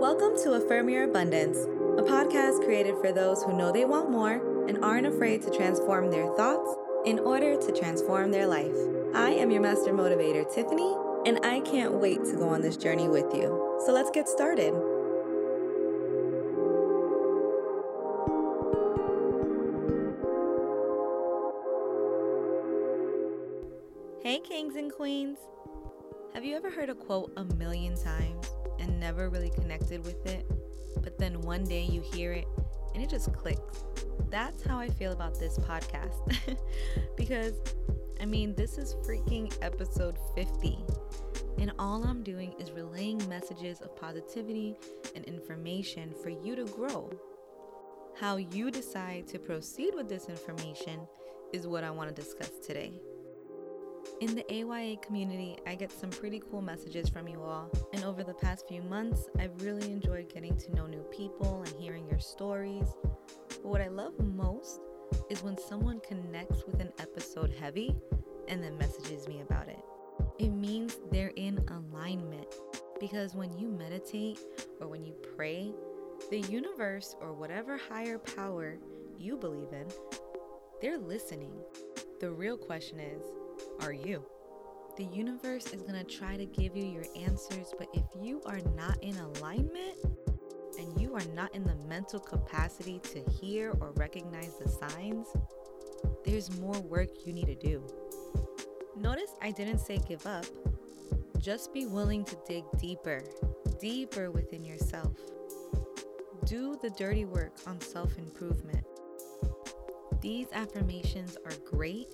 Welcome to Affirm Your Abundance, a podcast created for those who know they want more and aren't afraid to transform their thoughts in order to transform their life. I am your master motivator, Tiffany, and I can't wait to go on this journey with you. So let's get started. Hey, kings and queens. Have you ever heard a quote a million times and never really connected with it, but then one day you hear it and it just clicks? That's how I feel about this podcast. because, I mean, this is freaking episode 50. And all I'm doing is relaying messages of positivity and information for you to grow. How you decide to proceed with this information is what I want to discuss today. In the AYA community, I get some pretty cool messages from you all, and over the past few months, I've really enjoyed getting to know new people and hearing your stories. But what I love most is when someone connects with an episode heavy and then messages me about it. It means they're in alignment because when you meditate or when you pray, the universe or whatever higher power you believe in, they're listening. The real question is, are you? The universe is going to try to give you your answers, but if you are not in alignment and you are not in the mental capacity to hear or recognize the signs, there's more work you need to do. Notice I didn't say give up, just be willing to dig deeper, deeper within yourself. Do the dirty work on self improvement. These affirmations are great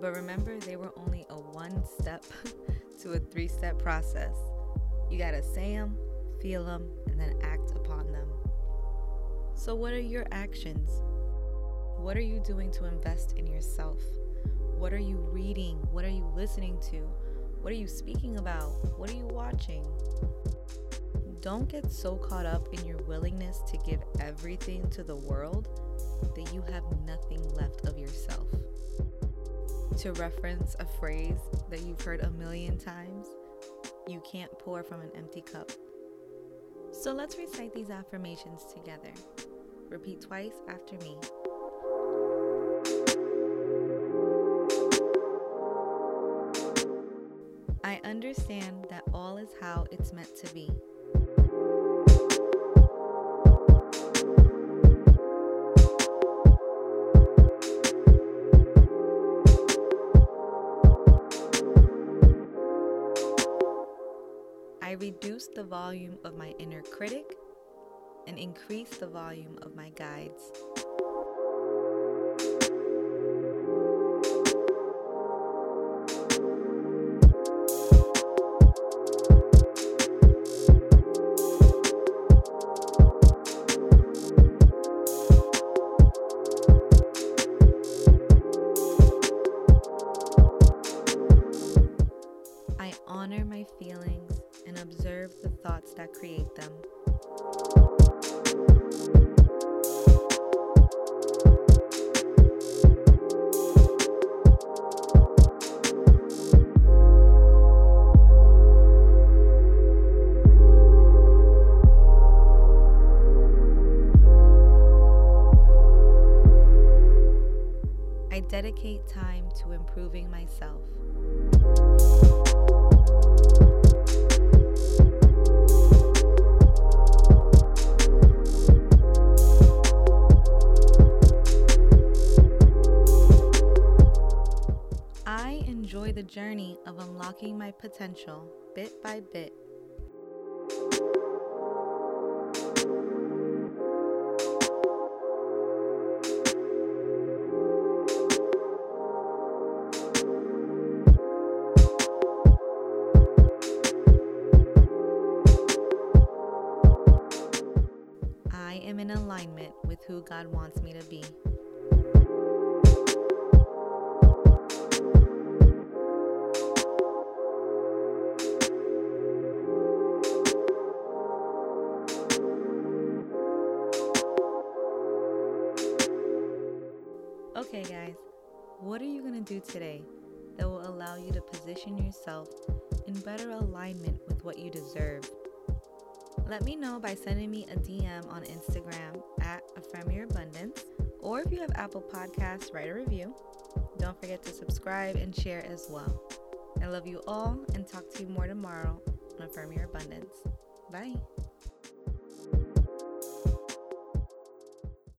but remember, they were only a one step to a three step process. You gotta say them, feel them, and then act upon them. So, what are your actions? What are you doing to invest in yourself? What are you reading? What are you listening to? What are you speaking about? What are you watching? Don't get so caught up in your willingness to give everything to the world that you have nothing left of yourself to reference a phrase that you've heard a million times, you can't pour from an empty cup. So let's recite these affirmations together. Repeat twice after me. I understand that all is how it's meant to be. Reduce the volume of my inner critic and increase the volume of my guides. The thoughts that create them. I dedicate time to improving myself. Enjoy the journey of unlocking my potential bit by bit. I am in alignment with who God wants me to be. Okay, guys, what are you going to do today that will allow you to position yourself in better alignment with what you deserve? Let me know by sending me a DM on Instagram at Affirm Your Abundance, or if you have Apple Podcasts, write a review. Don't forget to subscribe and share as well. I love you all and talk to you more tomorrow on Affirm Your Abundance. Bye.